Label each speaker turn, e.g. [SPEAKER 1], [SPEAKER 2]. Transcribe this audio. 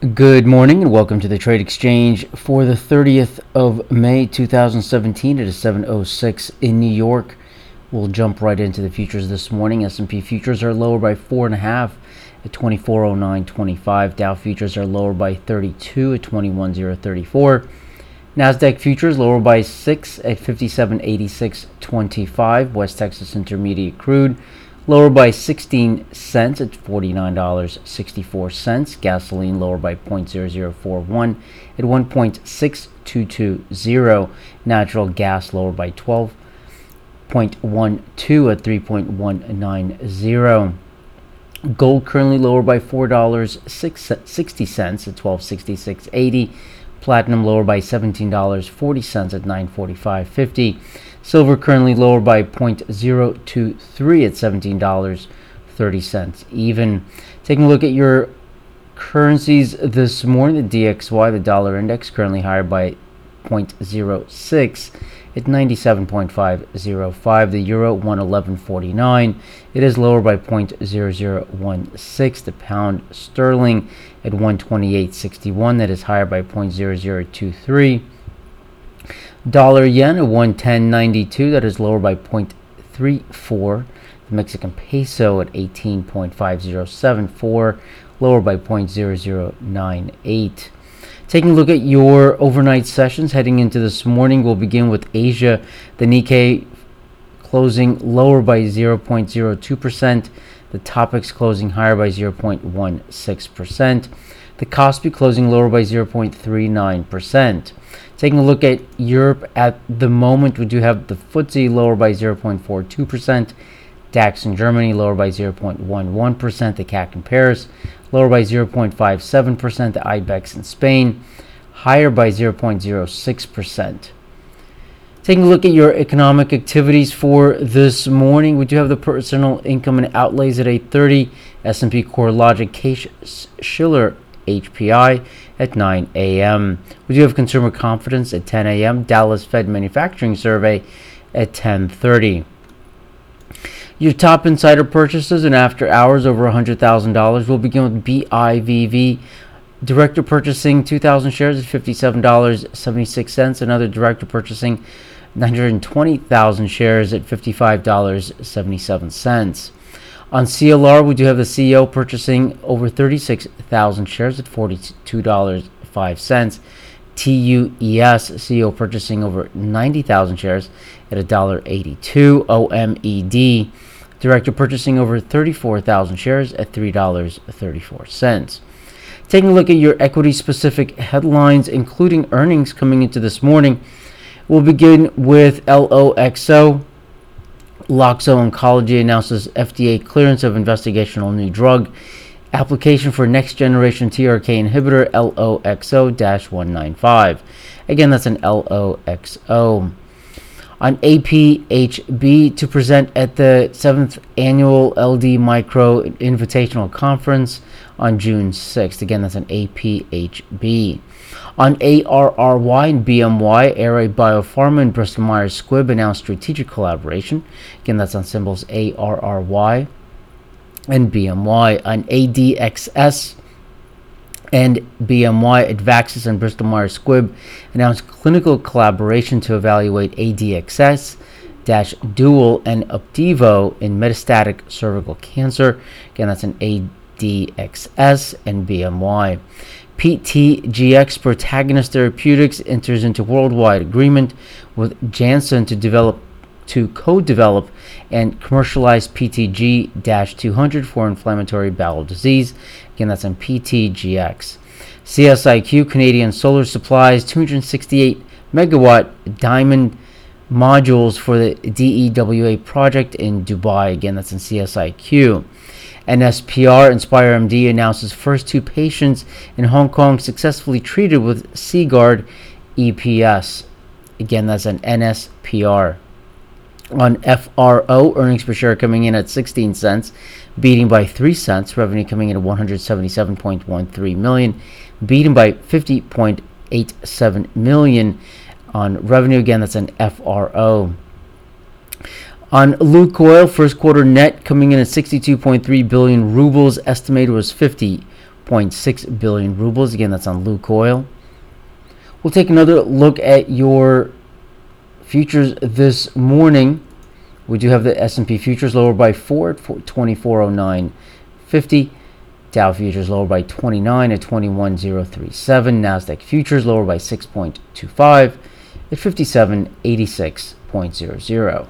[SPEAKER 1] Good morning and welcome to the Trade Exchange for the 30th of May 2017. It is 7:06 in New York. We'll jump right into the futures this morning. S&P futures are lower by four and a half at 2409.25. Dow futures are lower by 32 at 21034. Nasdaq futures lower by six at 5786.25. West Texas Intermediate crude lower by 16 cents at $49.64. Gasoline lower by 0.0041 at 1.6220. Natural gas lower by 12.12 at 3.190. Gold currently lower by $4.60 at 1266.80. Platinum lower by $17.40 at 945.50. Silver currently lower by 0.023 at $17.30 even. Taking a look at your currencies this morning, the DXY, the dollar index, currently higher by 0.06 at 97.505. The euro 111.49. It is lower by 0.0016. The pound sterling at 128.61. That is higher by 0.0023. Dollar yen at 110.92. That is lower by 0.34. The Mexican peso at 18.5074. Lower by 0.0098. Taking a look at your overnight sessions heading into this morning, we'll begin with Asia. The Nikkei closing lower by 0.02%. The Topix closing higher by 0.16%. The Kospi closing lower by 0.39%. Taking a look at Europe at the moment, we do have the FTSE lower by 0.42%. DAX in Germany lower by 0.11%. The CAC in Paris lower by 0.57%. The IBEX in Spain higher by 0.06%. Taking a look at your economic activities for this morning, we do have the personal income and outlays at 8:30. S&P CoreLogic Case-Shiller HPI at 9 a.m. We do have consumer confidence at 10 a.m. Dallas Fed manufacturing survey at 10:30. Your top insider purchases and after hours over $100,000 will begin with BIVV. Director purchasing 2,000 shares at $57.76. Another director purchasing 920,000 shares at $55.77. On CLR, we do have the CEO purchasing over 36,000 shares at $42.05. TUES CEO purchasing over 90,000 shares at $1.82. OMED Director purchasing over 34,000 shares at $3.34. Taking a look at your equity specific headlines, including earnings coming into this morning, we'll begin with LOXO. Loxo Oncology announces FDA clearance of investigational new drug application for next generation TRK inhibitor LOXO 195. Again, that's an LOXO on APHB to present at the 7th Annual LD Micro Invitational Conference on June 6th. Again, that's an APHB. On ARRY and BMY, Array Biopharma and Bristol Myers Squibb announced strategic collaboration. Again, that's on symbols ARRY and BMY. On ADXS, and BMY, Advaxis, and Bristol Myers Squibb announced clinical collaboration to evaluate ADXS dual and Opdivo in metastatic cervical cancer. Again, that's an ADXS and BMY. PTGX Protagonist Therapeutics enters into worldwide agreement with Janssen to develop to co-develop and commercialize PTG-200 for inflammatory bowel disease. Again, that's on PTGX. CSIQ Canadian Solar supplies 268 megawatt diamond modules for the DEWA project in Dubai. Again, that's in CSIQ. NSPR Inspire MD announces first two patients in Hong Kong successfully treated with CGuard EPS. Again, that's an NSPR on FRO, earnings per share coming in at 16 cents, beating by 3 cents, revenue coming in at 177.13 million, beating by 50.87 million on revenue. Again, that's an FRO. On Lukoil, first quarter net coming in at 62.3 billion rubles, estimated was 50.6 billion rubles. Again, that's on Lukoil. We'll take another look at your futures this morning. We do have the S&P futures lower by 4 at 2409.50. Dow futures lower by 29 at 21037. Nasdaq futures lower by 6.25 at 5786.00.